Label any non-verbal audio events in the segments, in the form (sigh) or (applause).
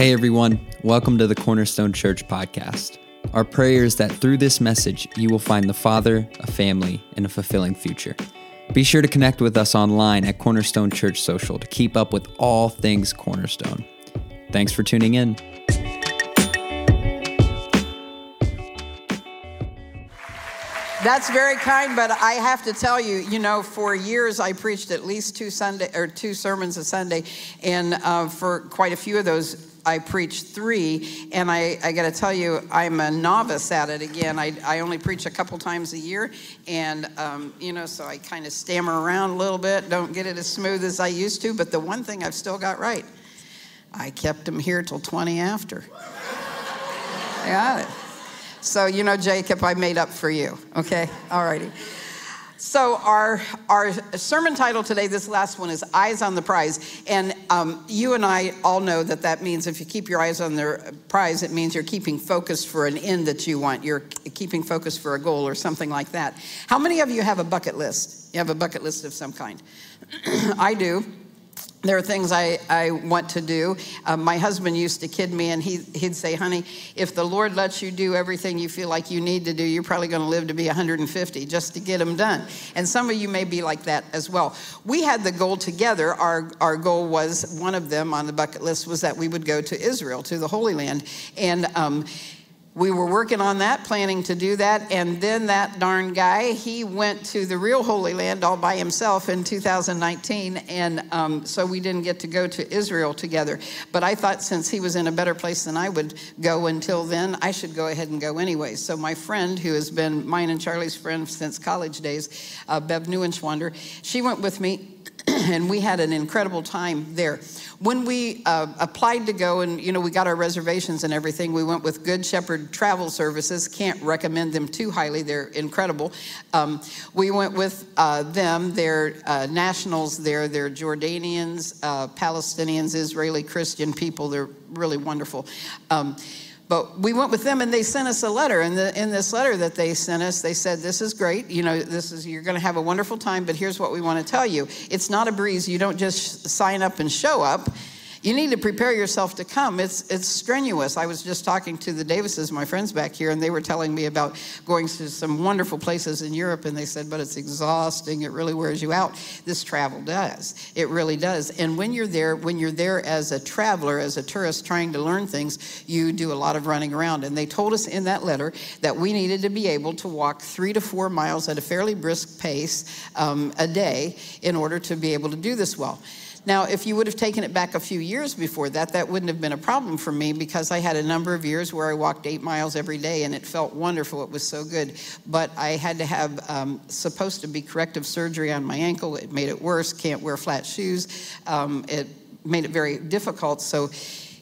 Hey everyone, welcome to the Cornerstone Church podcast. Our prayer is that through this message, you will find the Father, a family, and a fulfilling future. Be sure to connect with us online at Cornerstone Church Social to keep up with all things Cornerstone. Thanks for tuning in. That's very kind, but I have to tell you, you know, for years I preached at least two Sunday or two sermons a Sunday, and uh, for quite a few of those I preach three, and I, I got to tell you, I'm a novice at it again. I, I only preach a couple times a year, and um, you know, so I kind of stammer around a little bit, don't get it as smooth as I used to. But the one thing I've still got right, I kept them here till 20 after. I (laughs) got it. So, you know, Jacob, I made up for you. Okay? All righty. So, our, our sermon title today, this last one, is Eyes on the Prize. And um, you and I all know that that means if you keep your eyes on the prize, it means you're keeping focus for an end that you want. You're keeping focus for a goal or something like that. How many of you have a bucket list? You have a bucket list of some kind. (clears throat) I do there are things I, I want to do. Um, my husband used to kid me, and he, he'd say, Honey, if the Lord lets you do everything you feel like you need to do, you're probably going to live to be 150 just to get them done. And some of you may be like that as well. We had the goal together. Our, our goal was one of them on the bucket list was that we would go to Israel, to the Holy Land. And um, we were working on that, planning to do that, and then that darn guy, he went to the real Holy Land all by himself in 2019, and um, so we didn't get to go to Israel together. But I thought since he was in a better place than I would go until then, I should go ahead and go anyway. So my friend, who has been mine and Charlie's friend since college days, uh, Bev Neuenschwander, she went with me (clears throat) and we had an incredible time there. When we uh, applied to go and, you know, we got our reservations and everything, we went with Good Shepherd Travel Services. Can't recommend them too highly, they're incredible. Um, we went with uh, them, they're uh, nationals there, they're Jordanians, uh, Palestinians, Israeli Christian people, they're really wonderful. Um, but we went with them and they sent us a letter. And the, in this letter that they sent us, they said, This is great. You know, this is, you're going to have a wonderful time, but here's what we want to tell you. It's not a breeze. You don't just sign up and show up. You need to prepare yourself to come. It's, it's strenuous. I was just talking to the Davises, my friends back here, and they were telling me about going to some wonderful places in Europe, and they said, but it's exhausting. It really wears you out. This travel does. It really does. And when you're there, when you're there as a traveler, as a tourist trying to learn things, you do a lot of running around. And they told us in that letter that we needed to be able to walk three to four miles at a fairly brisk pace um, a day in order to be able to do this well. Now, if you would have taken it back a few years before that, that wouldn't have been a problem for me because I had a number of years where I walked eight miles every day and it felt wonderful. It was so good. But I had to have um, supposed to be corrective surgery on my ankle. It made it worse. Can't wear flat shoes. Um, it made it very difficult. So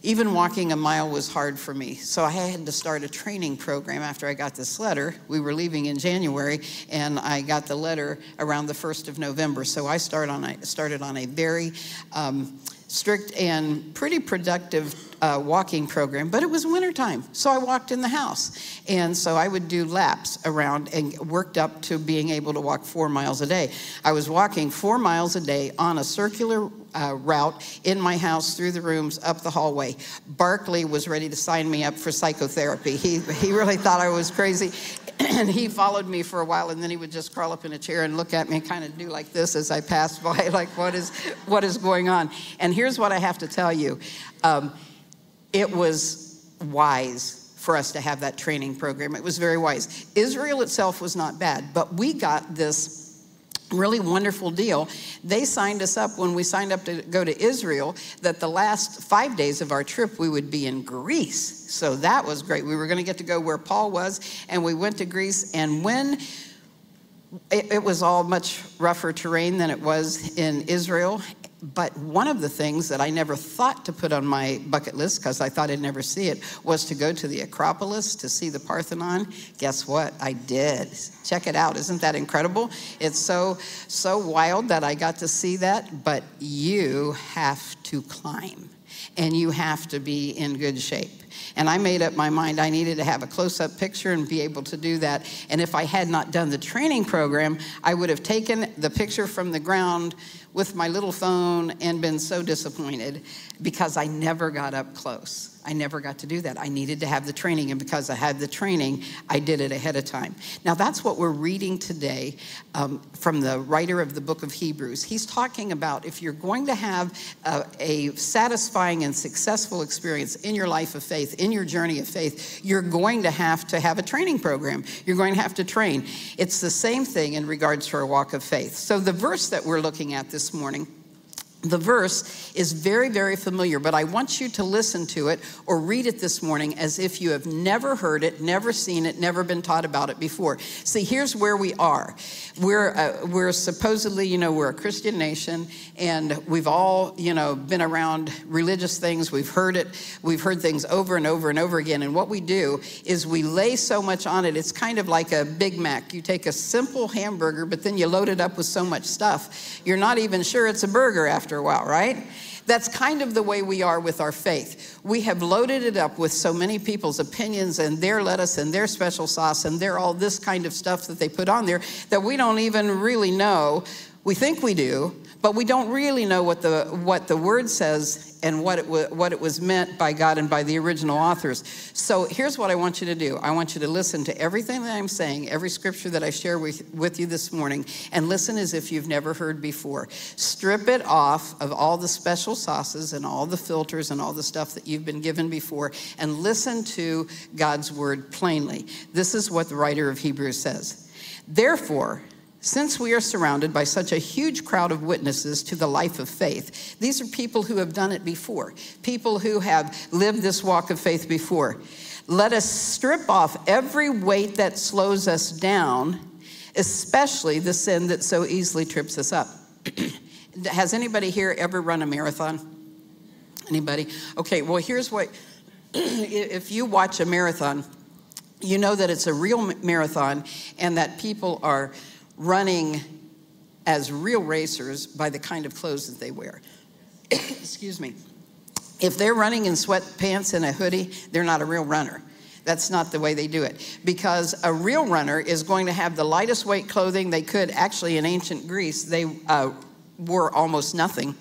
even walking a mile was hard for me. So I had to start a training program after I got this letter. We were leaving in January, and I got the letter around the 1st of November. So I started on a, started on a very um, strict and pretty productive uh, walking program, but it was wintertime, so I walked in the house. And so I would do laps around and worked up to being able to walk four miles a day. I was walking four miles a day on a circular uh, route in my house through the rooms up the hallway. Barkley was ready to sign me up for psychotherapy. He, he really thought I was crazy. (clears throat) and he followed me for a while and then he would just crawl up in a chair and look at me and kind of do like this as I passed by, (laughs) like, what is, what is going on? And here's what I have to tell you um, it was wise for us to have that training program. It was very wise. Israel itself was not bad, but we got this really wonderful deal. They signed us up when we signed up to go to Israel that the last five days of our trip we would be in Greece. So that was great. We were going to get to go where Paul was, and we went to Greece. And when it, it was all much rougher terrain than it was in Israel, but one of the things that I never thought to put on my bucket list, because I thought I'd never see it, was to go to the Acropolis to see the Parthenon. Guess what? I did. Check it out. Isn't that incredible? It's so, so wild that I got to see that, but you have to climb and you have to be in good shape. And I made up my mind I needed to have a close up picture and be able to do that. And if I had not done the training program, I would have taken the picture from the ground with my little phone and been so disappointed because I never got up close. I never got to do that. I needed to have the training, and because I had the training, I did it ahead of time. Now, that's what we're reading today um, from the writer of the book of Hebrews. He's talking about if you're going to have a, satisfying and successful experience in your life of faith, in your journey of faith, you're going to have to have a training program. You're going to have to train. It's the same thing in regards to our walk of faith. So, the verse that we're looking at this morning the verse is very, very familiar, but I want you to listen to it or read it this morning as if you have never heard it, never seen it, never been taught about it before. See, here's where we are. We're, uh, we're supposedly, you know, we're a Christian nation, and we've all, you know, been around religious things. We've heard it. We've heard things over and over and over again. And what we do is we lay so much on it. It's kind of like a Big Mac. You take a simple hamburger, but then you load it up with so much stuff. You're not even sure it's a burger after after a while, right? That's kind of the way we are with our faith. We have loaded it up with so many people's opinions and their lettuce and their special sauce and their all this kind of stuff that they put on there that we don't even really know. We think we do, but we don't really know what the, what the word says and what it, what it was meant by God and by the original authors. So here's what I want you to do I want you to listen to everything that I'm saying, every scripture that I share with, with you this morning, and listen as if you've never heard before. Strip it off of all the special sauces and all the filters and all the stuff that you've been given before, and listen to God's word plainly. This is what the writer of Hebrews says. Therefore, since we are surrounded by such a huge crowd of witnesses to the life of faith, these are people who have done it before, people who have lived this walk of faith before. Let us strip off every weight that slows us down, especially the sin that so easily trips us up. (clears throat) Has anybody here ever run a marathon? Anybody? Okay, well, here's what (clears throat) if you watch a marathon, you know that it's a real marathon and that people are running as real racers by the kind of clothes that they wear. (coughs) Excuse me. If they're running in sweatpants and a hoodie, they're not a real runner. That's not the way they do it. Because a real runner is going to have the lightest weight clothing they could. Actually, in ancient Greece, they uh, wore almost nothing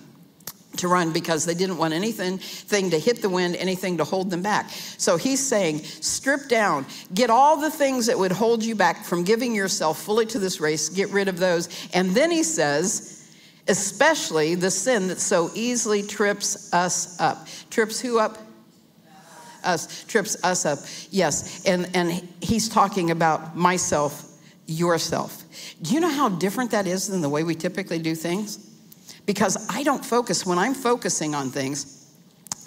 to run because they didn't want anything thing to hit the wind, anything to hold them back. So he's saying, strip down, get all the things that would hold you back from giving yourself fully to this race, get rid of those. And then he says, especially the sin that so easily trips us up. Trips who up? Us, trips us up. Yes. And and he's talking about myself, yourself. Do you know how different that is than the way we typically do things? Because I don't focus, when I'm focusing on things,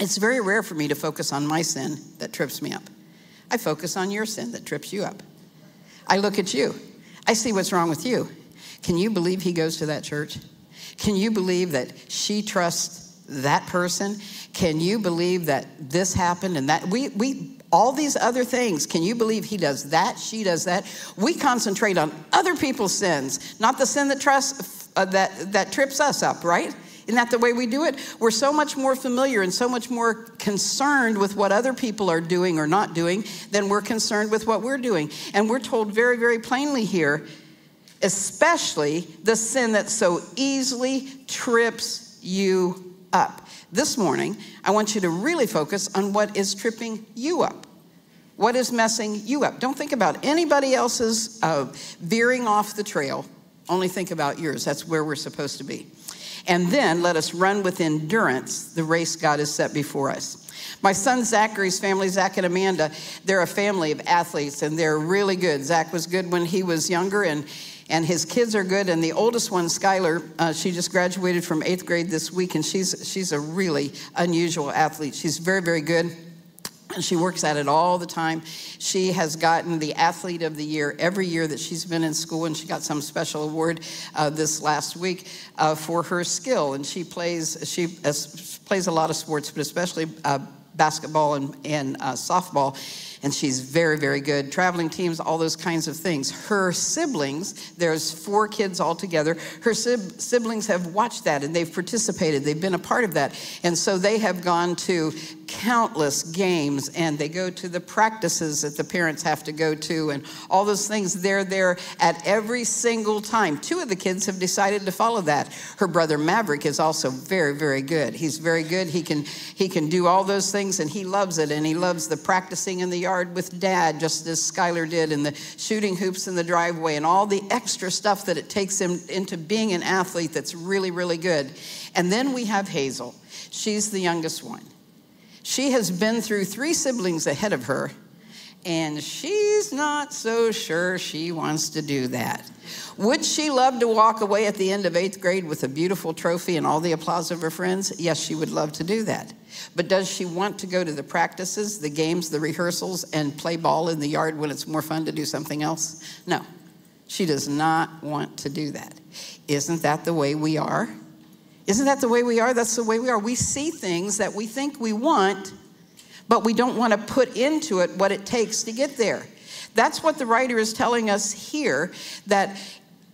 it's very rare for me to focus on my sin that trips me up. I focus on your sin that trips you up. I look at you. I see what's wrong with you. Can you believe he goes to that church? Can you believe that she trusts that person? Can you believe that this happened and that? We, we, all these other things. Can you believe he does that? She does that? We concentrate on other people's sins, not the sin that trusts uh, that, that trips us up, right? Isn't that the way we do it? We're so much more familiar and so much more concerned with what other people are doing or not doing than we're concerned with what we're doing. And we're told very, very plainly here, especially the sin that so easily trips you up. This morning, I want you to really focus on what is tripping you up. What is messing you up? Don't think about anybody else's uh, veering off the trail only think about yours. That's where we're supposed to be. And then let us run with endurance the race God has set before us. My son Zachary's family, Zach and Amanda, they're a family of athletes and they're really good. Zach was good when he was younger and and his kids are good. And the oldest one, Skylar, uh, she just graduated from eighth grade this week, and she's she's a really unusual athlete. She's very very good. And she works at it all the time. She has gotten the athlete of the year every year that she's been in school, and she got some special award uh, this last week uh, for her skill. And she plays she uh, plays a lot of sports, but especially uh, basketball and, and uh, softball and she's very, very good. Traveling teams, all those kinds of things. Her siblings, there's four kids all together. Her sib- siblings have watched that and they've participated. They've been a part of that. And so they have gone to countless games and they go to the practices that the parents have to go to and all those things. They're there at every single time. Two of the kids have decided to follow that. Her brother Maverick is also very, very good. He's very good. He can he can do all those things and he loves it. And he loves the practicing in the with dad, just as Skylar did, and the shooting hoops in the driveway and all the extra stuff that it takes him into being an athlete that's really, really good. And then we have Hazel. She's the youngest one. She has been through three siblings ahead of her, and she's not so sure she wants to do that. Would she love to walk away at the end of eighth grade with a beautiful trophy and all the applause of her friends? Yes, she would love to do that. But does she want to go to the practices, the games, the rehearsals, and play ball in the yard when it's more fun to do something else? No, she does not want to do that. Isn't that the way we are? Isn't that the way we are? That's the way we are. We see things that we think we want, but we don't want to put into it what it takes to get there. That's what the writer is telling us here that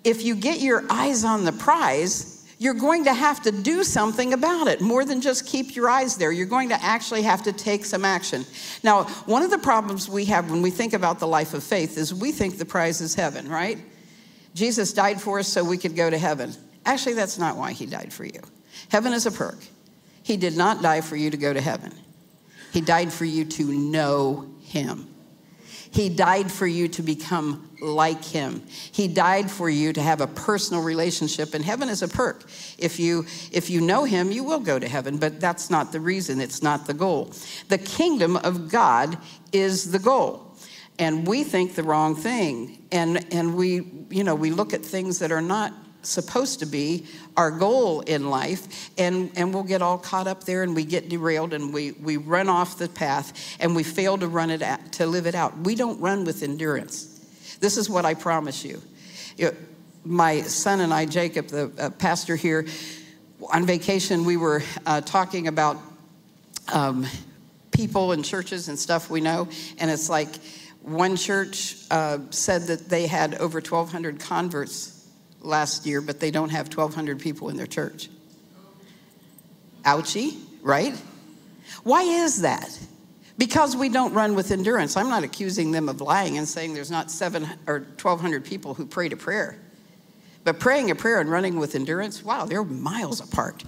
if you get your eyes on the prize, you're going to have to do something about it more than just keep your eyes there. You're going to actually have to take some action. Now, one of the problems we have when we think about the life of faith is we think the prize is heaven, right? Jesus died for us so we could go to heaven. Actually, that's not why he died for you. Heaven is a perk. He did not die for you to go to heaven, he died for you to know him. He died for you to become like him. He died for you to have a personal relationship and heaven is a perk. If you if you know him, you will go to heaven, but that's not the reason. It's not the goal. The kingdom of God is the goal. And we think the wrong thing. And and we you know, we look at things that are not supposed to be our goal in life and, and we'll get all caught up there and we get derailed and we, we run off the path and we fail to run it out, to live it out we don't run with endurance this is what i promise you, you know, my son and i jacob the uh, pastor here on vacation we were uh, talking about um, people and churches and stuff we know and it's like one church uh, said that they had over 1200 converts last year, but they don't have 1,200 people in their church. Ouchie, right? Why is that? Because we don't run with endurance. I'm not accusing them of lying and saying there's not seven or 1,200 people who pray to prayer. But praying a prayer and running with endurance, wow, they're miles apart.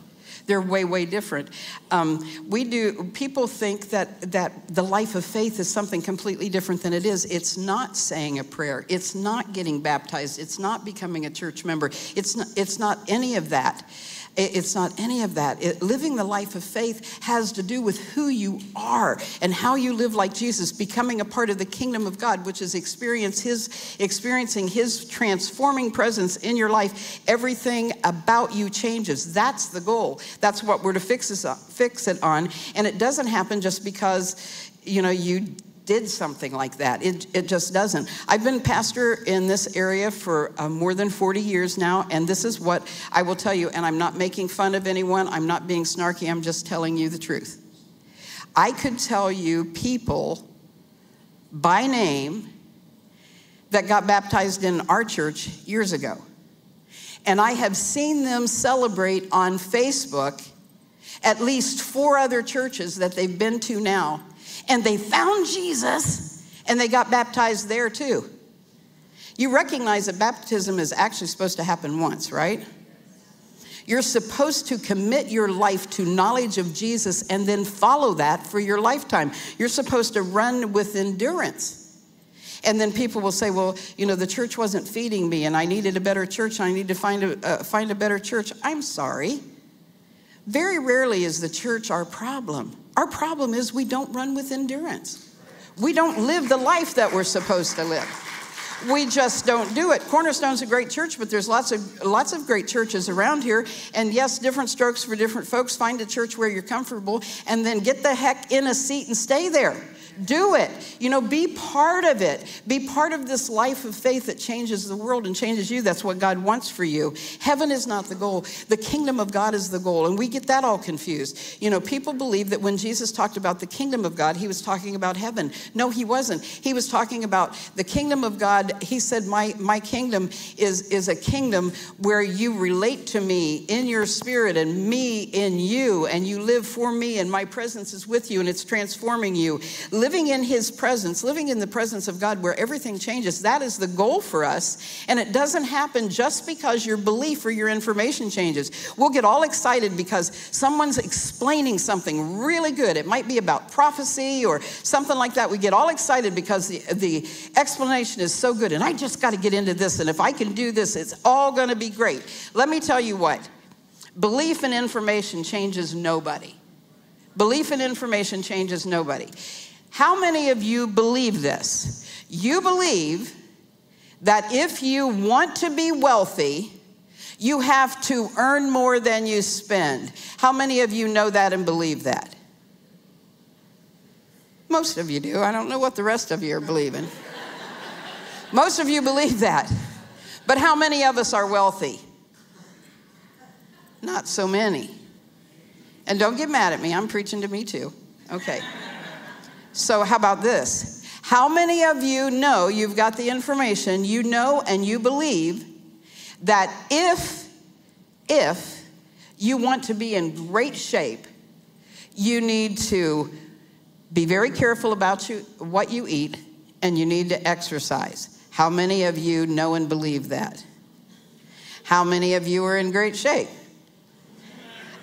They're way, way different. Um, we do, people think that, that the life of faith is something completely different than it is. It's not saying a prayer, it's not getting baptized, it's not becoming a church member, it's not, it's not any of that. It's not any of that. It, living the life of faith has to do with who you are and how you live like Jesus, becoming a part of the kingdom of God, which is experience his, experiencing His transforming presence in your life. Everything about you changes. That's the goal. That's what we're to fix, fix it on. And it doesn't happen just because you know you did something like that. It, it just doesn't. I've been pastor in this area for uh, more than 40 years now, and this is what I will tell you. And I'm not making fun of anyone, I'm not being snarky, I'm just telling you the truth. I could tell you people by name that got baptized in our church years ago. And I have seen them celebrate on Facebook at least four other churches that they've been to now and they found Jesus and they got baptized there too. You recognize that baptism is actually supposed to happen once, right? You're supposed to commit your life to knowledge of Jesus and then follow that for your lifetime. You're supposed to run with endurance. And then people will say, well, you know, the church wasn't feeding me and I needed a better church. and I need to find a, uh, find a better church. I'm sorry. Very rarely is the church our problem. Our problem is we don't run with endurance. We don't live the life that we're supposed to live. We just don't do it. Cornerstone's a great church, but there's lots of lots of great churches around here. And yes, different strokes for different folks. Find a church where you're comfortable and then get the heck in a seat and stay there. Do it. You know, be part of it. Be part of this life of faith that changes the world and changes you. That's what God wants for you. Heaven is not the goal, the kingdom of God is the goal. And we get that all confused. You know, people believe that when Jesus talked about the kingdom of God, he was talking about heaven. No, he wasn't. He was talking about the kingdom of God. He said, My, my kingdom is, is a kingdom where you relate to me in your spirit and me in you, and you live for me, and my presence is with you, and it's transforming you living in His presence, living in the presence of God where everything changes, that is the goal for us. And it doesn't happen just because your belief or your information changes. We'll get all excited because someone's explaining something really good. It might be about prophecy or something like that. We get all excited because the, the explanation is so good. And I just got to get into this. And if I can do this, it's all going to be great. Let me tell you what belief in information changes nobody. Belief in information changes nobody. How many of you believe this? You believe that if you want to be wealthy, you have to earn more than you spend. How many of you know that and believe that? Most of you do. I don't know what the rest of you are believing. Most of you believe that. But how many of us are wealthy? Not so many. And don't get mad at me, I'm preaching to me too. Okay. So, how about this? How many of you know you've got the information, you know and you believe that if, if you want to be in great shape, you need to be very careful about you, what you eat and you need to exercise. How many of you know and believe that? How many of you are in great shape?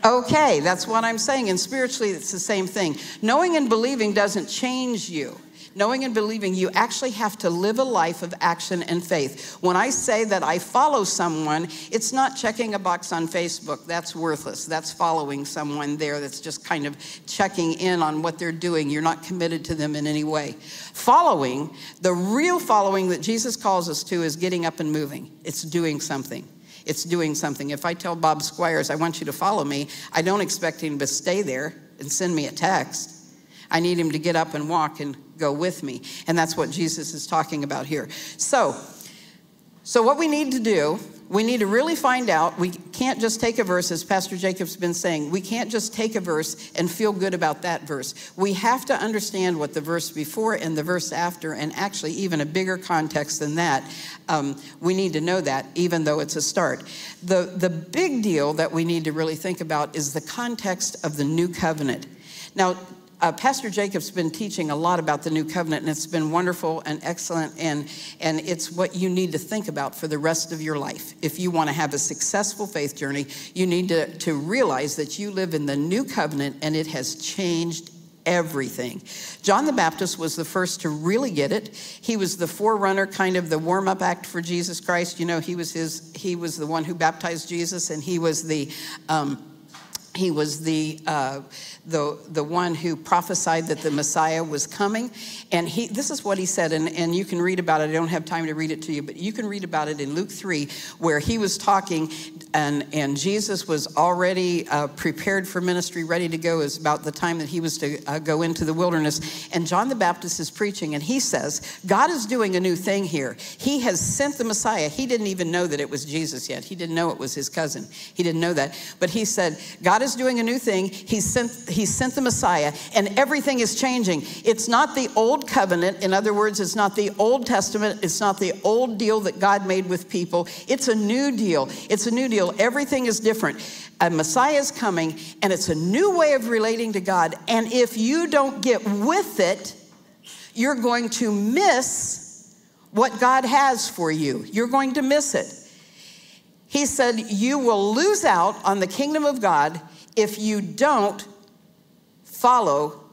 Okay, that's what I'm saying. And spiritually, it's the same thing. Knowing and believing doesn't change you. Knowing and believing, you actually have to live a life of action and faith. When I say that I follow someone, it's not checking a box on Facebook. That's worthless. That's following someone there that's just kind of checking in on what they're doing. You're not committed to them in any way. Following, the real following that Jesus calls us to is getting up and moving, it's doing something it's doing something. If I tell Bob Squires, I want you to follow me, I don't expect him to stay there and send me a text. I need him to get up and walk and go with me. And that's what Jesus is talking about here. So, so what we need to do we need to really find out. We can't just take a verse, as Pastor Jacob's been saying, we can't just take a verse and feel good about that verse. We have to understand what the verse before and the verse after, and actually even a bigger context than that. Um, we need to know that, even though it's a start. The, the big deal that we need to really think about is the context of the new covenant. Now, uh, Pastor Jacob's been teaching a lot about the new covenant, and it's been wonderful and excellent, and, and it's what you need to think about for the rest of your life. If you want to have a successful faith journey, you need to, to realize that you live in the new covenant and it has changed everything. John the Baptist was the first to really get it. He was the forerunner, kind of the warm-up act for Jesus Christ. You know, he was his. He was the one who baptized Jesus, and he was the. Um, he was the, uh, the, the one who prophesied that the Messiah was coming. And he, this is what he said, and, and you can read about it. I don't have time to read it to you, but you can read about it in Luke 3, where he was talking, and, and Jesus was already uh, prepared for ministry, ready to go. Was about the time that he was to uh, go into the wilderness. And John the Baptist is preaching, and he says, God is doing a new thing here. He has sent the Messiah. He didn't even know that it was Jesus yet, he didn't know it was his cousin. He didn't know that. But he said, God is doing a new thing. He sent, he sent the Messiah, and everything is changing. It's not the old covenant. In other words, it's not the Old Testament. It's not the old deal that God made with people. It's a new deal. It's a new deal. Everything is different. A Messiah is coming, and it's a new way of relating to God. And if you don't get with it, you're going to miss what God has for you. You're going to miss it. He said, You will lose out on the kingdom of God if you don't follow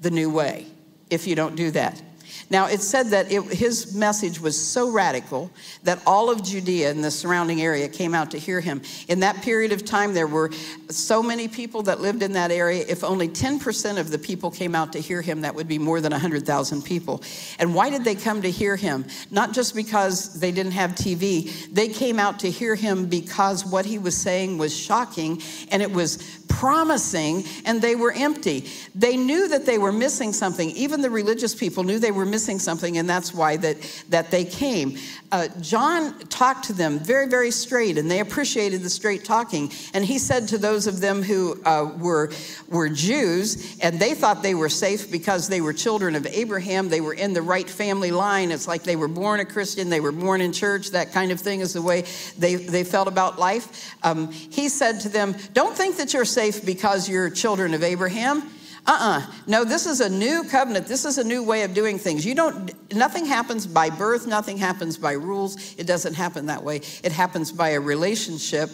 the new way, if you don't do that. Now, it said that it, his message was so radical that all of Judea and the surrounding area came out to hear him. In that period of time, there were so many people that lived in that area. If only 10% of the people came out to hear him, that would be more than 100,000 people. And why did they come to hear him? Not just because they didn't have TV, they came out to hear him because what he was saying was shocking and it was promising, and they were empty. They knew that they were missing something. Even the religious people knew they were missing something, and that's why that, that they came. Uh, John talked to them very, very straight, and they appreciated the straight talking. And he said to those of them who uh, were, were Jews, and they thought they were safe because they were children of Abraham, they were in the right family line. It's like they were born a Christian, they were born in church, that kind of thing is the way they, they felt about life. Um, he said to them, Don't think that you're safe because you're children of Abraham. Uh-uh. No, this is a new covenant. This is a new way of doing things. You don't nothing happens by birth, nothing happens by rules. It doesn't happen that way. It happens by a relationship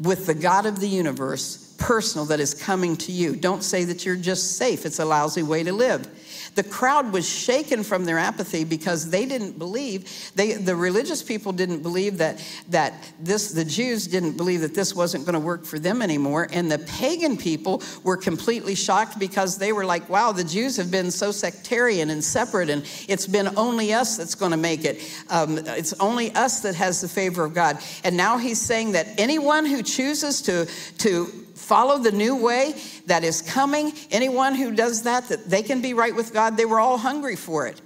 with the God of the universe, personal that is coming to you. Don't say that you're just safe. It's a lousy way to live. The crowd was shaken from their apathy because they didn't believe, they, the religious people didn't believe that, that this, the Jews didn't believe that this wasn't going to work for them anymore. And the pagan people were completely shocked because they were like, wow, the Jews have been so sectarian and separate, and it's been only us that's going to make it. Um, it's only us that has the favor of God. And now he's saying that anyone who chooses to, to follow the new way that is coming. Anyone who does that, that they can be right with God, they were all hungry for it.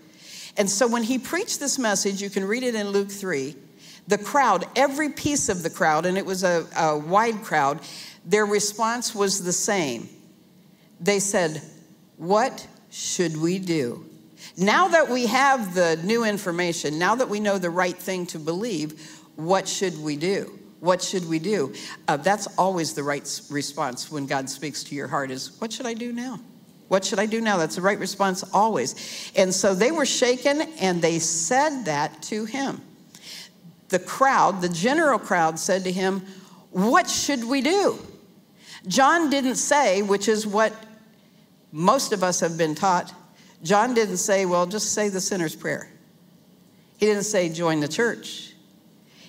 And so when he preached this message, you can read it in Luke 3, the crowd, every piece of the crowd, and it was a, a wide crowd, their response was the same. They said, What should we do? Now that we have the new information, now that we know the right thing to believe, what should we do? What should we do? Uh, that's always the right response when God speaks to your heart is, what should I do now? What should I do now? That's the right response always. And so they were shaken and they said that to him. The crowd, the general crowd said to him, What should we do? John didn't say, which is what most of us have been taught. John didn't say, Well, just say the sinner's prayer. He didn't say, Join the church.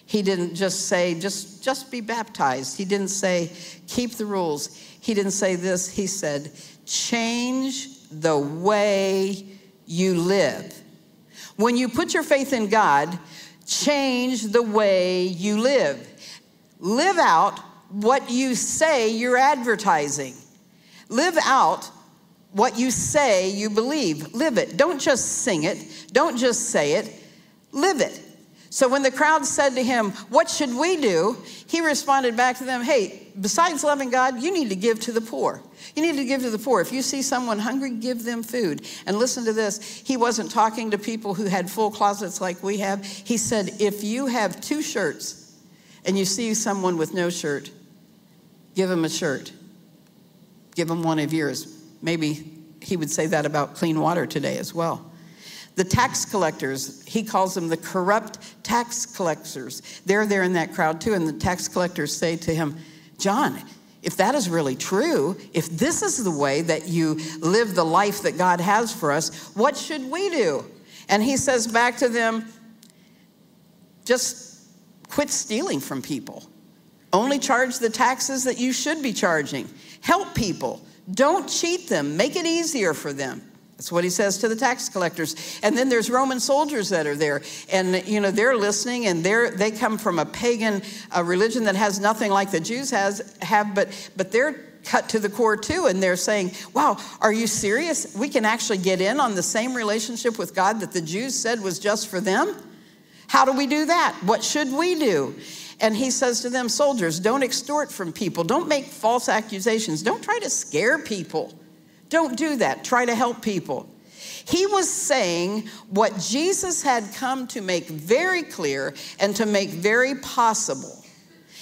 He didn't just say, just, just be baptized. He didn't say, keep the rules. He didn't say this. He said, change the way you live. When you put your faith in God, change the way you live. Live out what you say you're advertising. Live out what you say you believe. Live it. Don't just sing it. Don't just say it. Live it. So when the crowd said to him, What should we do? He responded back to them, Hey, besides loving God, you need to give to the poor. You need to give to the poor. If you see someone hungry, give them food. And listen to this he wasn't talking to people who had full closets like we have. He said, If you have two shirts and you see someone with no shirt, give them a shirt. Give them one of yours. Maybe he would say that about clean water today as well. The tax collectors, he calls them the corrupt tax collectors. They're there in that crowd too. And the tax collectors say to him, John, if that is really true, if this is the way that you live the life that God has for us, what should we do? And he says back to them, just quit stealing from people. Only charge the taxes that you should be charging. Help people. Don't cheat them. Make it easier for them. That's what he says to the tax collectors. And then there's Roman soldiers that are there. And, you know, they're listening and they're, they come from a pagan religion that has nothing like the Jews has, have, but, but they're cut to the core too. And they're saying, wow, are you serious? We can actually get in on the same relationship with God that the Jews said was just for them? How do we do that? What should we do? And he says to them, soldiers, don't extort from people. Don't make false accusations. Don't try to scare people. Don't do that. Try to help people. He was saying what Jesus had come to make very clear and to make very possible.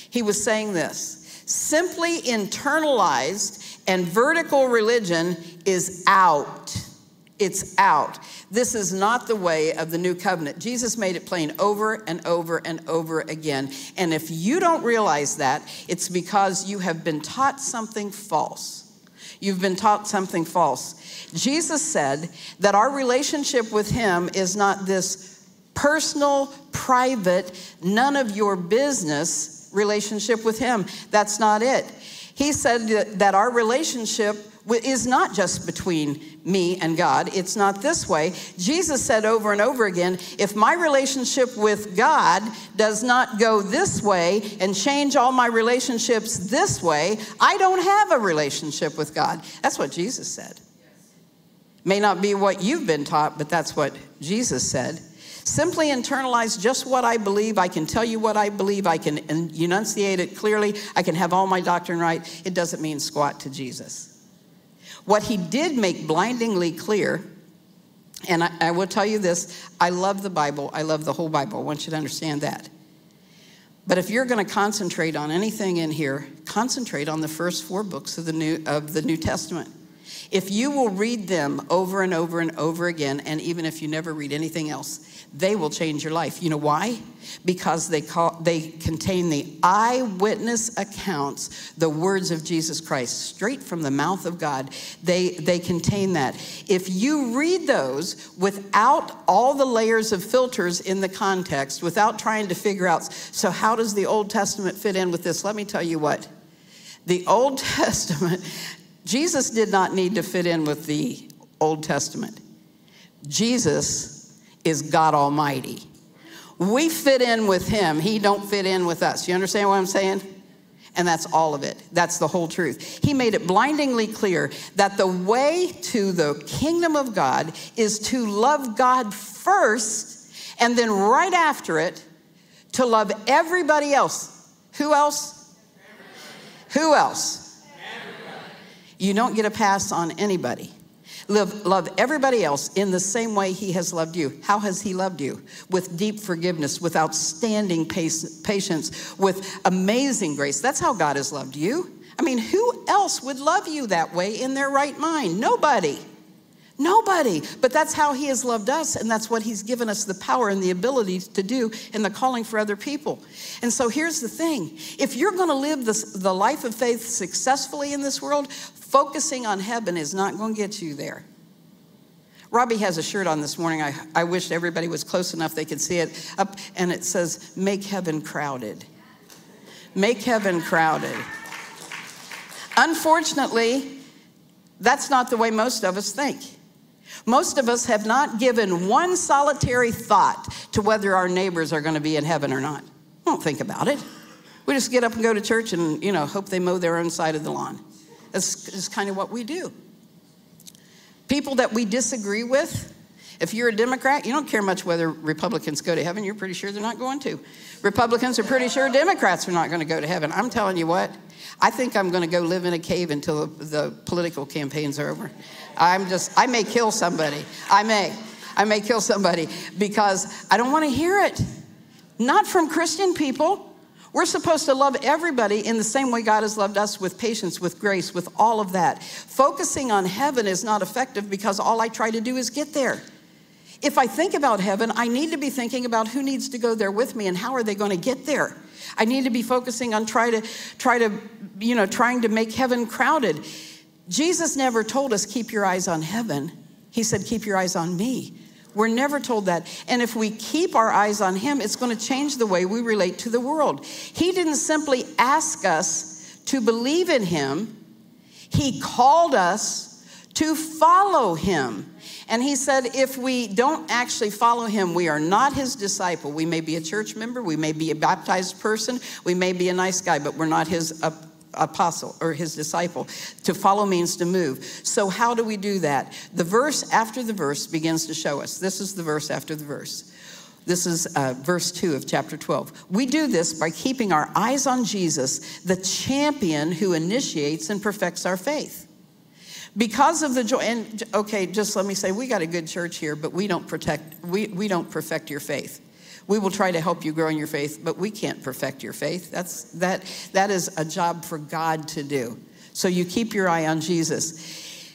He was saying this simply internalized and vertical religion is out. It's out. This is not the way of the new covenant. Jesus made it plain over and over and over again. And if you don't realize that, it's because you have been taught something false. You've been taught something false. Jesus said that our relationship with Him is not this personal, private, none of your business relationship with Him. That's not it. He said that our relationship is not just between me and God. It's not this way. Jesus said over and over again if my relationship with God does not go this way and change all my relationships this way, I don't have a relationship with God. That's what Jesus said. May not be what you've been taught, but that's what Jesus said. Simply internalize just what I believe. I can tell you what I believe. I can enunciate it clearly. I can have all my doctrine right. It doesn't mean squat to Jesus. What he did make blindingly clear, and I, I, will tell you this I love the Bible, I love the whole Bible. I want you to understand that. But if you're going to concentrate on anything in here, concentrate on the first four books of the New, of the New Testament. If you will read them over and over and over again, and even if you never read anything else, they will change your life. You know why? Because they, call, they contain the eyewitness accounts, the words of Jesus Christ, straight from the mouth of God. They, they contain that. If you read those without all the layers of filters in the context, without trying to figure out, so how does the Old Testament fit in with this? Let me tell you what. The Old (laughs) Testament, Jesus did not need to fit in with the Old Testament. Jesus is God Almighty. We fit in with him. He don't fit in with us. You understand what I'm saying? And that's all of it. That's the whole truth. He made it blindingly clear that the way to the kingdom of God is to love God first, and then right after it, to love everybody else. Who else? Who else? You don't get a pass on anybody. Live, love everybody else in the same way He has loved you. How has He loved you? With deep forgiveness, with outstanding patience, with amazing grace. That's how God has loved you. I mean, who else would love you that way in their right mind? Nobody. Nobody. But that's how He has loved us, and that's what He's given us the power and the ability to do in the calling for other people. And so here's the thing if you're going to live this, the life of faith successfully in this world, Focusing on heaven is not going to get you there. Robbie has a shirt on this morning. I, I wish everybody was close enough they could see it up, and it says, Make heaven crowded. Make heaven crowded. Unfortunately, that's not the way most of us think. Most of us have not given one solitary thought to whether our neighbors are going to be in heaven or not. don't think about it. We just get up and go to church and, you know, hope they mow their own side of the lawn. That's kind of what we do. People that we disagree with, if you're a Democrat, you don't care much whether Republicans go to heaven. You're pretty sure they're not going to. Republicans are pretty sure Democrats are not going to go to heaven. I'm telling you what, I think I'm going to go live in a cave until the, the political campaigns are over. I'm just, I may kill somebody. I may. I may kill somebody because I don't want to hear it. Not from Christian people. We're supposed to love everybody in the same way God has loved us with patience, with grace, with all of that. Focusing on heaven is not effective because all I try to do is get there. If I think about heaven, I need to be thinking about who needs to go there with me and how are they going to get there. I need to be focusing on try to try to you know trying to make heaven crowded. Jesus never told us keep your eyes on heaven. He said keep your eyes on me. We're never told that. And if we keep our eyes on Him, it's going to change the way we relate to the world. He didn't simply ask us to believe in Him, He called us to follow Him. And he said, if we don't actually follow him, we are not his disciple. We may be a church member, we may be a baptized person, we may be a nice guy, but we're not his apostle or his disciple. To follow means to move. So, how do we do that? The verse after the verse begins to show us. This is the verse after the verse. This is uh, verse 2 of chapter 12. We do this by keeping our eyes on Jesus, the champion who initiates and perfects our faith. Because of the joy, and okay, just let me say, we got a good church here, but we don't protect, we, we don't perfect your faith. We will try to help you grow in your faith, but we can't perfect your faith. That's, that, that is a job for God to do. So you keep your eye on Jesus.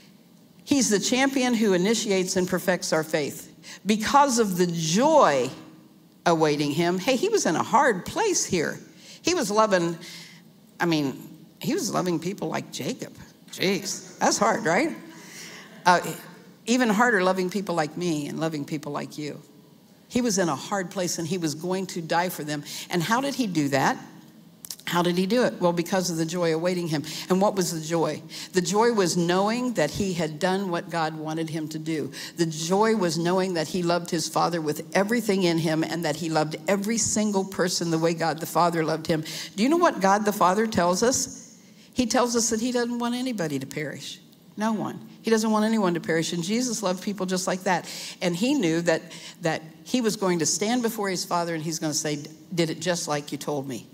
He's the champion who initiates and perfects our faith. Because of the joy awaiting him, hey, he was in a hard place here. He was loving, I mean, he was loving people like Jacob. Jeez, that's hard, right? Uh, even harder loving people like me and loving people like you. He was in a hard place and he was going to die for them. And how did he do that? How did he do it? Well, because of the joy awaiting him. And what was the joy? The joy was knowing that he had done what God wanted him to do. The joy was knowing that he loved his father with everything in him and that he loved every single person the way God the Father loved him. Do you know what God the Father tells us? He tells us that he doesn't want anybody to perish. No one. He doesn't want anyone to perish. And Jesus loved people just like that. And he knew that, that he was going to stand before his father and he's going to say, Did it just like you told me.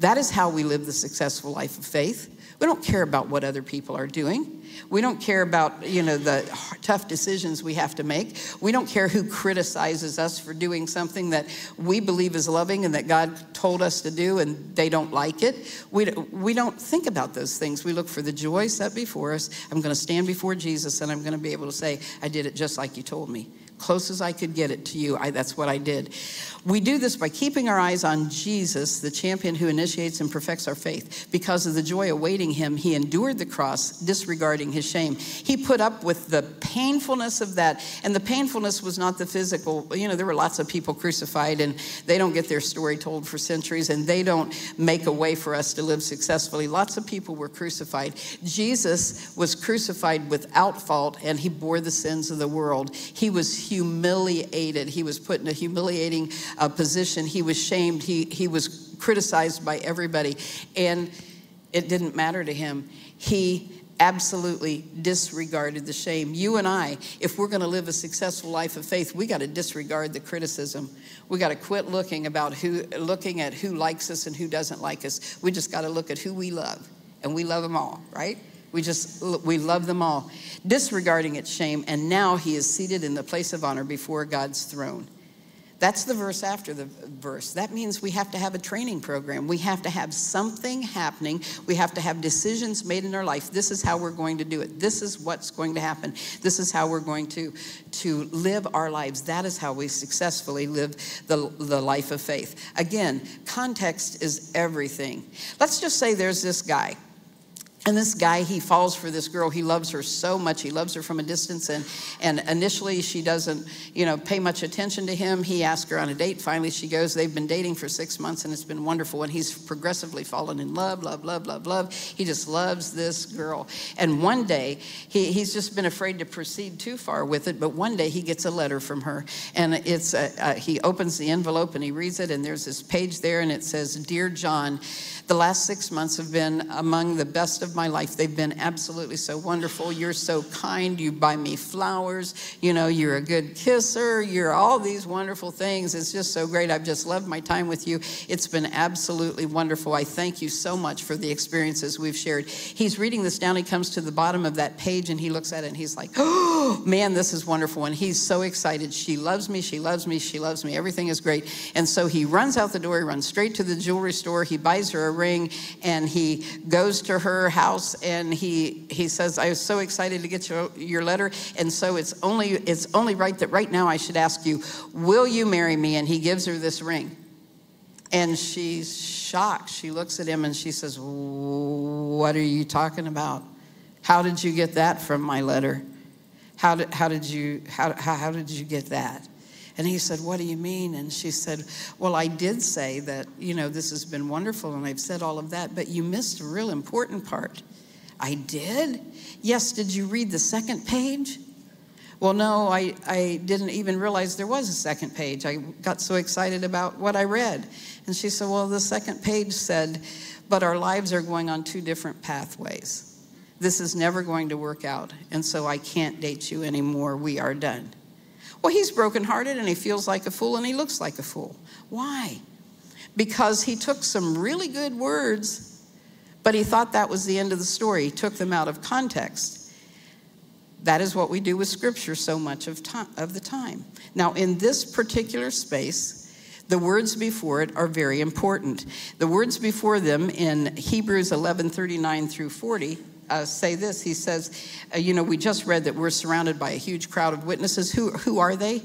That is how we live the successful life of faith. We don't care about what other people are doing. We don't care about, you know, the tough decisions we have to make. We don't care who criticizes us for doing something that we believe is loving and that God told us to do and they don't like it. We, we don't think about those things. We look for the joy set before us. I'm going to stand before Jesus and I'm going to be able to say, I did it just like you told me close as I could get it to you. I, that's what I did. We do this by keeping our eyes on Jesus, the champion who initiates and perfects our faith. Because of the joy awaiting him, he endured the cross, disregarding his shame. He put up with the painfulness of that. And the painfulness was not the physical. You know, there were lots of people crucified, and they don't get their story told for centuries, and they don't make a way for us to live successfully. Lots of people were crucified. Jesus was crucified without fault, and he bore the sins of the world. He was humiliated. He was put in a humiliating uh, position. He was shamed. He, he was criticized by everybody. And it didn't matter to him. He absolutely disregarded the shame. You and I, if we're going to live a successful life of faith, we got to disregard the criticism. We got to quit looking about who looking at who likes us and who doesn't like us. We just got to look at who we love. And we love them all, right? We just we love them all, disregarding its shame, and now he is seated in the place of honor before God's throne. That's the verse after the verse. That means we have to have a training program. We have to have something happening. We have to have decisions made in our life. This is how we're going to do it. This is what's going to happen. This is how we're going to, to live our lives. That is how we successfully live the, the life of faith. Again, context is everything. Let's just say there's this guy and this guy, he falls for this girl. He loves her so much. He loves her from a distance. And, and initially, she doesn't, you know, pay much attention to him. He asks her on a date. Finally, she goes. They've been dating for six months, and it's been wonderful. And he's progressively fallen in love, love, love, love, love. He just loves this girl. And one day, he, he's just been afraid to proceed too far with it. But one day, he gets a letter from her. And it's a, a, he opens the envelope and he reads it. And there's this page there, and it says, Dear John, the last six months have been among the best of my life. They've been absolutely so wonderful. You're so kind. You buy me flowers. You know, you're a good kisser. You're all these wonderful things. It's just so great. I've just loved my time with you. It's been absolutely wonderful. I thank you so much for the experiences we've shared. He's reading this down. He comes to the bottom of that page and he looks at it and he's like, oh, (gasps) man, this is wonderful. And he's so excited. She loves me. She loves me. She loves me. Everything is great. And so he runs out the door. He runs straight to the jewelry store. He buys her a ring and he goes to her house and he he says i was so excited to get your, your letter. And so it's only it's only right that right now i should ask you will you marry me? And he gives her this ring. And she's shocked. She looks at him and she says what are you talking about? How did you get that from my letter? How did, how did you how, how, how did you get that and he said, What do you mean? And she said, Well, I did say that, you know, this has been wonderful and I've said all of that, but you missed a real important part. I did? Yes, did you read the second page? Well, no, I, I didn't even realize there was a second page. I got so excited about what I read. And she said, Well, the second page said, But our lives are going on two different pathways. This is never going to work out. And so I can't date you anymore. We are done. Well, he's brokenhearted and he feels like a fool and he looks like a fool. Why? Because he took some really good words, but he thought that was the end of the story. He took them out of context. That is what we do with Scripture so much of, time, of the time. Now, in this particular space, the words before it are very important. The words before them in Hebrews 11 39 through 40 uh, say this. He says, uh, You know, we just read that we're surrounded by a huge crowd of witnesses. Who, who are they?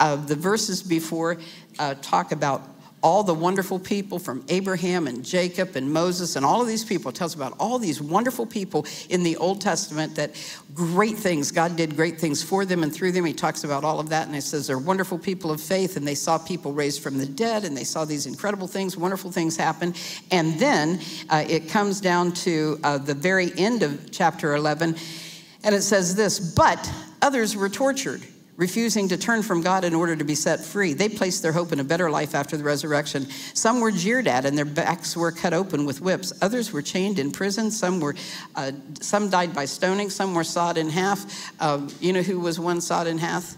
Uh, the verses before uh, talk about all the wonderful people from Abraham and Jacob and Moses and all of these people. It tells about all these wonderful people in the Old Testament that great things, God did great things for them and through them. He talks about all of that and he says they're wonderful people of faith and they saw people raised from the dead and they saw these incredible things, wonderful things happen. And then uh, it comes down to uh, the very end of chapter 11 and it says this, but others were tortured refusing to turn from God in order to be set free. They placed their hope in a better life after the resurrection. Some were jeered at and their backs were cut open with whips. Others were chained in prison. Some were, uh, some died by stoning. Some were sawed in half. Um, you know who was one sawed in half?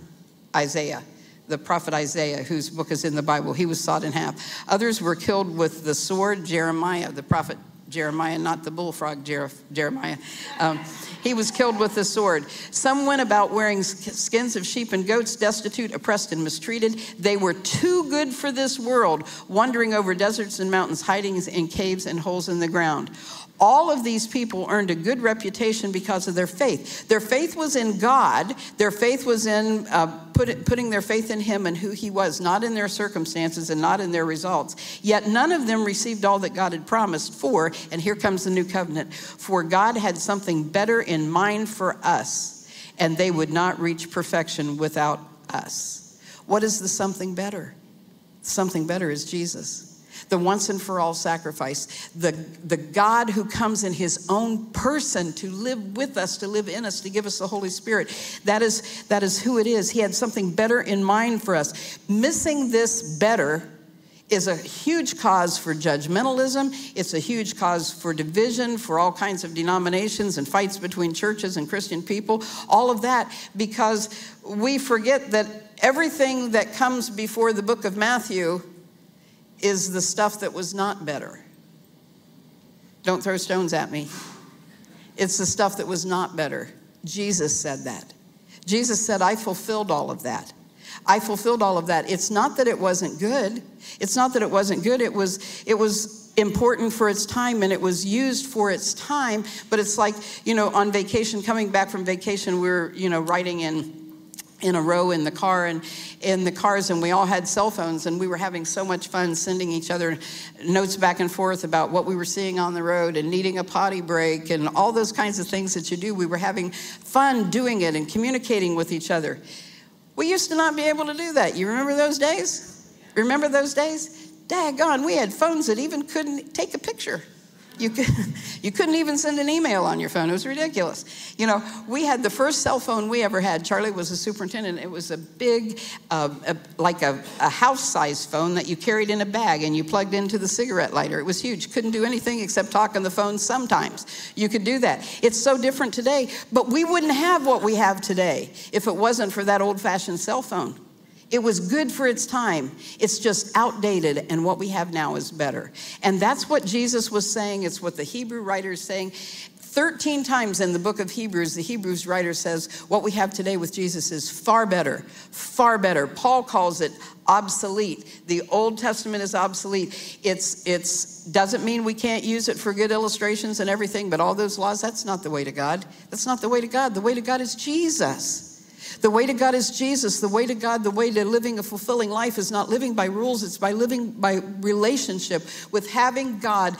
Isaiah. The prophet Isaiah, whose book is in the Bible, he was sawed in half. Others were killed with the sword. Jeremiah, the prophet Jeremiah, not the bullfrog Jeremiah. Um, he was killed with the sword. Some went about wearing skins of sheep and goats, destitute, oppressed, and mistreated. They were too good for this world, wandering over deserts and mountains, hiding in caves and holes in the ground. All of these people earned a good reputation because of their faith. Their faith was in God. Their faith was in uh, put, putting their faith in Him and who He was, not in their circumstances and not in their results. Yet none of them received all that God had promised for, and here comes the new covenant, for God had something better in mind for us, and they would not reach perfection without us. What is the something better? Something better is Jesus the once and for all sacrifice, the, the God who comes in his own person to live with us, to live in us, to give us the Holy Spirit. That is, that is who it is. He had something better in mind for us. Missing this better is a huge cause for judgmentalism. It's a huge cause for division, for all kinds of denominations and fights between churches and Christian people. All of that because we forget that everything that comes before the book of Matthew is the stuff that was not better. Don't throw stones at me. It's the stuff that was not better. Jesus said that. Jesus said, I fulfilled all of that. I fulfilled all of that. It's not that it wasn't good. It's not that it wasn't good. It was, it was important for its time and it was used for its time. But it's like, you know, on vacation, coming back from vacation, we are you know, writing in in a row in the car and in the cars and we all had cell phones and we were having so much fun sending each other notes back and forth about what we were seeing on the road and needing a potty break and all those kinds of things that you do. We were having fun doing it and communicating with each other. We used to not be able to do that. You remember those days? Remember those days? Daggone we had phones that even couldn't take a picture you, could, (laughs) you couldn't even send an email on your phone. It was ridiculous. You know, we had the first cell phone we ever had. Charlie was a superintendent. It was a big, uh, a, like a, a house size phone that you carried in a bag and you plugged into the cigarette lighter. It was huge. Couldn't do anything except talk on the phone sometimes. You could do that. It's so different today, but we wouldn't have what we have today if it wasn't for that old fashioned cell phone. It was good for its time. It's just outdated, and what we have now is better. And that's what Jesus was saying. It's what the Hebrew writer is saying. 13 times in the book of Hebrews, the Hebrews writer says, What we have today with Jesus is far better, far better. Paul calls it obsolete. The Old Testament is obsolete. It's, it's doesn't mean we can't use it for good illustrations and everything, but all those laws, that's not the way to God. That's not the way to God. The way to God is Jesus. The way to God is Jesus. The way to God, the way to living a fulfilling life is not living by rules, it's by living by relationship with having God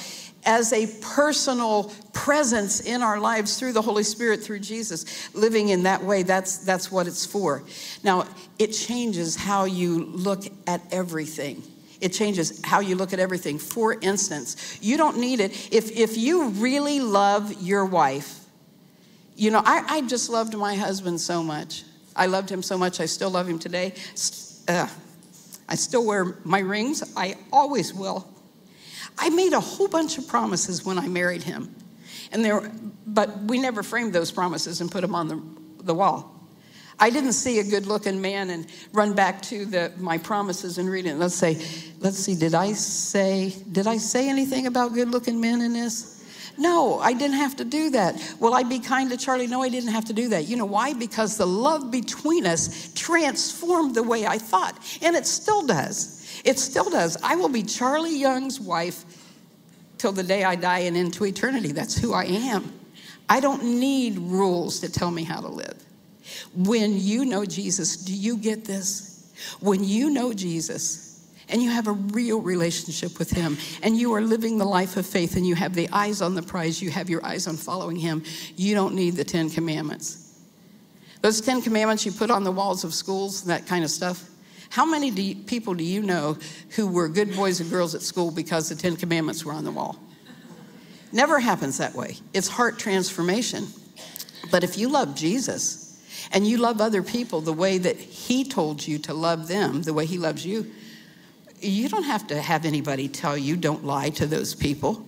as a personal presence in our lives through the Holy Spirit, through Jesus. Living in that way, that's, that's what it's for. Now, it changes how you look at everything. It changes how you look at everything. For instance, you don't need it. If, if you really love your wife, you know, I, I just loved my husband so much. I loved him so much, I still love him today. Uh, I still wear my rings, I always will. I made a whole bunch of promises when I married him. And there, but we never framed those promises and put them on the, the wall. I didn't see a good looking man and run back to the, my promises and read it. Let's say, let's see, did I say, did I say anything about good looking men in this? No, I didn't have to do that. Will I be kind to Charlie? No, I didn't have to do that. You know why? Because the love between us transformed the way I thought, and it still does. It still does. I will be Charlie Young's wife till the day I die and into eternity. That's who I am. I don't need rules to tell me how to live. When you know Jesus, do you get this? When you know Jesus and you have a real relationship with Him, and you are living the life of faith, and you have the eyes on the prize, you have your eyes on following Him, you don't need the Ten Commandments. Those Ten Commandments you put on the walls of schools, that kind of stuff. How many do you, people do you know who were good boys and girls at school because the Ten Commandments were on the wall? Never happens that way. It's heart transformation. But if you love Jesus and you love other people the way that He told you to love them, the way He loves you, you don't have to have anybody tell you don't lie to those people.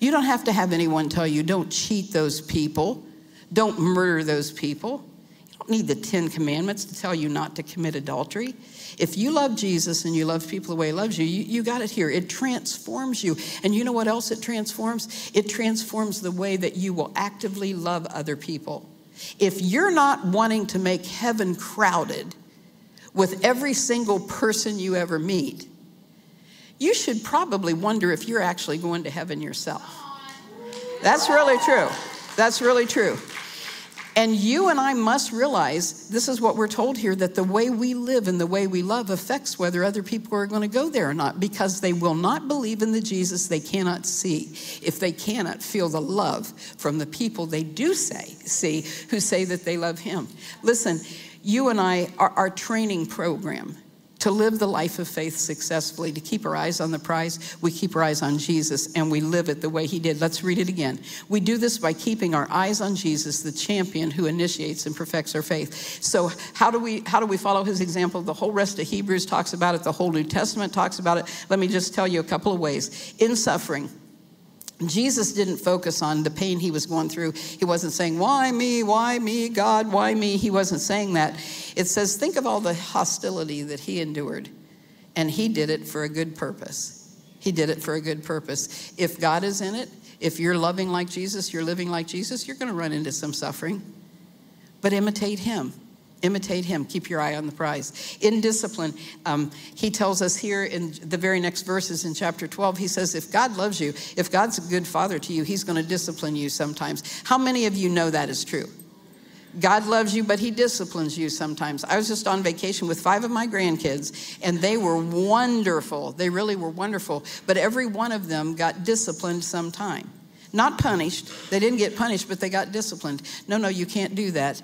You don't have to have anyone tell you don't cheat those people, don't murder those people. You don't need the Ten Commandments to tell you not to commit adultery. If you love Jesus and you love people the way He loves you, you, you got it here. It transforms you. And you know what else it transforms? It transforms the way that you will actively love other people. If you're not wanting to make heaven crowded with every single person you ever meet, you should probably wonder if you're actually going to heaven yourself. That's really true. That's really true. And you and I must realize this is what we're told here that the way we live and the way we love affects whether other people are going to go there or not because they will not believe in the Jesus they cannot see if they cannot feel the love from the people they do say see who say that they love him. Listen, you and I our, our training program to live the life of faith successfully, to keep our eyes on the prize, we keep our eyes on Jesus and we live it the way he did. Let's read it again. We do this by keeping our eyes on Jesus, the champion who initiates and perfects our faith. So how do we how do we follow his example? The whole rest of Hebrews talks about it, the whole New Testament talks about it. Let me just tell you a couple of ways. In suffering, Jesus didn't focus on the pain he was going through. He wasn't saying, Why me? Why me? God, why me? He wasn't saying that. It says, Think of all the hostility that he endured, and he did it for a good purpose. He did it for a good purpose. If God is in it, if you're loving like Jesus, you're living like Jesus, you're going to run into some suffering. But imitate him. Imitate him. Keep your eye on the prize. In discipline, um, he tells us here in the very next verses in chapter 12, he says, If God loves you, if God's a good father to you, he's going to discipline you sometimes. How many of you know that is true? God loves you, but He disciplines you sometimes. I was just on vacation with five of my grandkids, and they were wonderful. They really were wonderful. But every one of them got disciplined sometime. Not punished. They didn't get punished, but they got disciplined. No, no, you can't do that.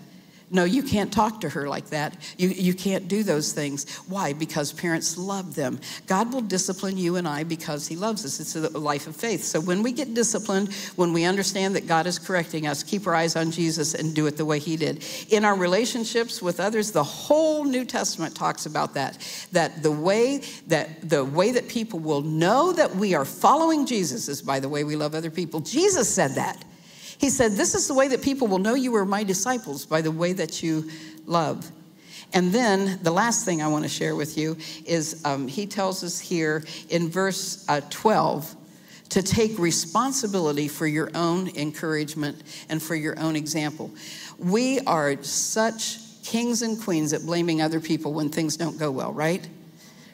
No, you can't talk to her like that. You, you can't do those things. Why? Because parents love them. God will discipline you and I because He loves us. It's a life of faith. So when we get disciplined, when we understand that God is correcting us, keep our eyes on Jesus and do it the way He did. In our relationships with others, the whole New Testament talks about that. That the way that the way that people will know that we are following Jesus is by the way we love other people. Jesus said that. He said, This is the way that people will know you are my disciples by the way that you love. And then the last thing I want to share with you is um, he tells us here in verse uh, 12 to take responsibility for your own encouragement and for your own example. We are such kings and queens at blaming other people when things don't go well, right?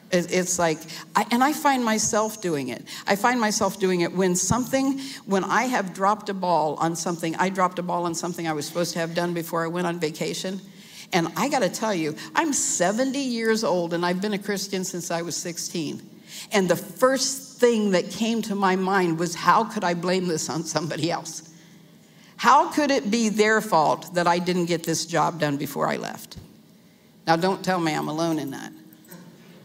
It's like, I, and I find myself doing it. I find myself doing it when something, when I have dropped a ball on something, I dropped a ball on something I was supposed to have done before I went on vacation. And I got to tell you, I'm 70 years old and I've been a Christian since I was 16. And the first thing that came to my mind was, how could I blame this on somebody else? How could it be their fault that I didn't get this job done before I left? Now, don't tell me I'm alone in that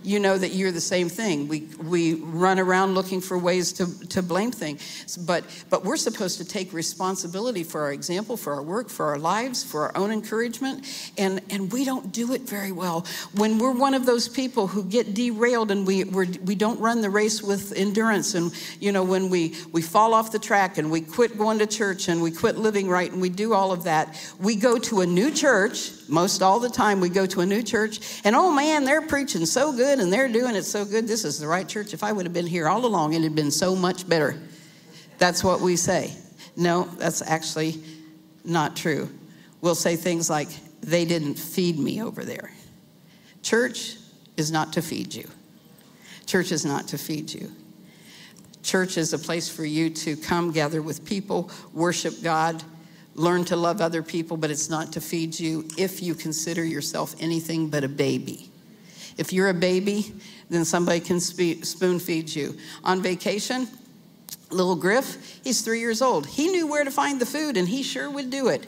you know that you're the same thing. We, we run around looking for ways to, to blame things. But, but we're supposed to take responsibility for our example, for our work, for our lives, for our own encouragement. And, and we don't do it very well. When we're one of those people who get derailed and we, we're, we don't run the race with endurance, and, you know, when we, we fall off the track and we quit going to church and we quit living right and we do all of that, we go to a new church most all the time, we go to a new church, and oh man, they're preaching so good and they're doing it so good. This is the right church. If I would have been here all along, it had been so much better. That's what we say. No, that's actually not true. We'll say things like, they didn't feed me over there. Church is not to feed you. Church is not to feed you. Church is a place for you to come gather with people, worship God, learn to love other people, but it's not to feed you if you consider yourself anything but a baby. If you're a baby, then somebody can spe- spoon feed you. On vacation, little Griff, he's three years old. He knew where to find the food, and he sure would do it.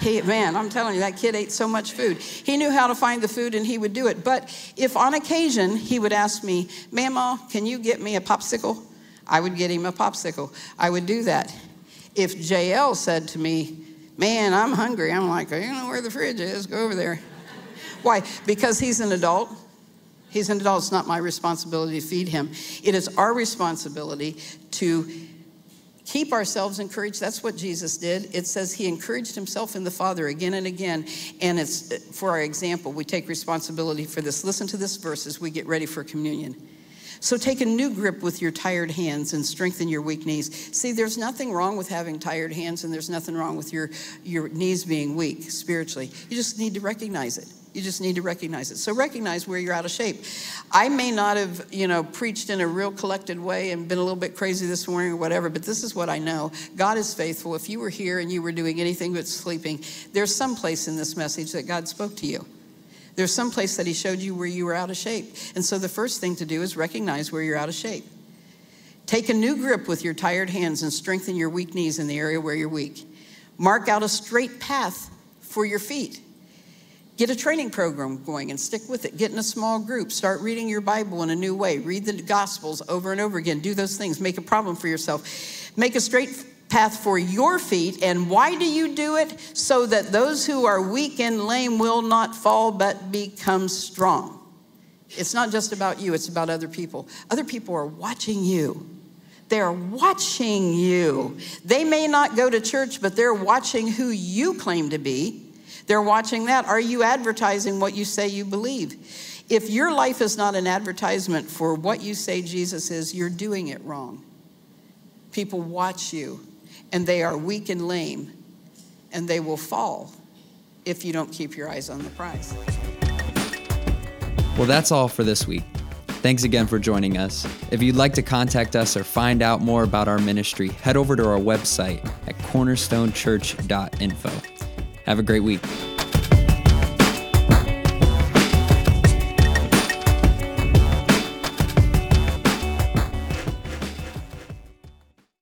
He, man, I'm telling you, that kid ate so much food. He knew how to find the food, and he would do it. But if on occasion he would ask me, Mama, can you get me a popsicle? I would get him a popsicle. I would do that. If JL said to me, Man, I'm hungry, I'm like, You know where the fridge is? Go over there. Why? Because he's an adult. He's an adult. It's not my responsibility to feed him. It is our responsibility to keep ourselves encouraged. That's what Jesus did. It says he encouraged himself in the Father again and again. And it's uh, for our example, we take responsibility for this. Listen to this verse as we get ready for communion. So take a new grip with your tired hands and strengthen your weak knees. See, there's nothing wrong with having tired hands, and there's nothing wrong with your, your knees being weak spiritually. You just need to recognize it. You just need to recognize it. So recognize where you're out of shape. I may not have, you know, preached in a real collected way and been a little bit crazy this morning or whatever, but this is what I know. God is faithful. If you were here and you were doing anything but sleeping, there's some place in this message that God spoke to you. There's some place that he showed you where you were out of shape. And so the first thing to do is recognize where you're out of shape. Take a new grip with your tired hands and strengthen your weak knees in the area where you're weak. Mark out a straight path for your feet. Get a training program going and stick with it. Get in a small group. Start reading your Bible in a new way. Read the Gospels over and over again. Do those things. Make a problem for yourself. Make a straight path for your feet. And why do you do it? So that those who are weak and lame will not fall but become strong. It's not just about you, it's about other people. Other people are watching you. They're watching you. They may not go to church, but they're watching who you claim to be. They're watching that. Are you advertising what you say you believe? If your life is not an advertisement for what you say Jesus is, you're doing it wrong. People watch you and they are weak and lame, and they will fall if you don't keep your eyes on the prize. Well, that's all for this week. Thanks again for joining us. If you'd like to contact us or find out more about our ministry, head over to our website at cornerstonechurch.info. Have a great week.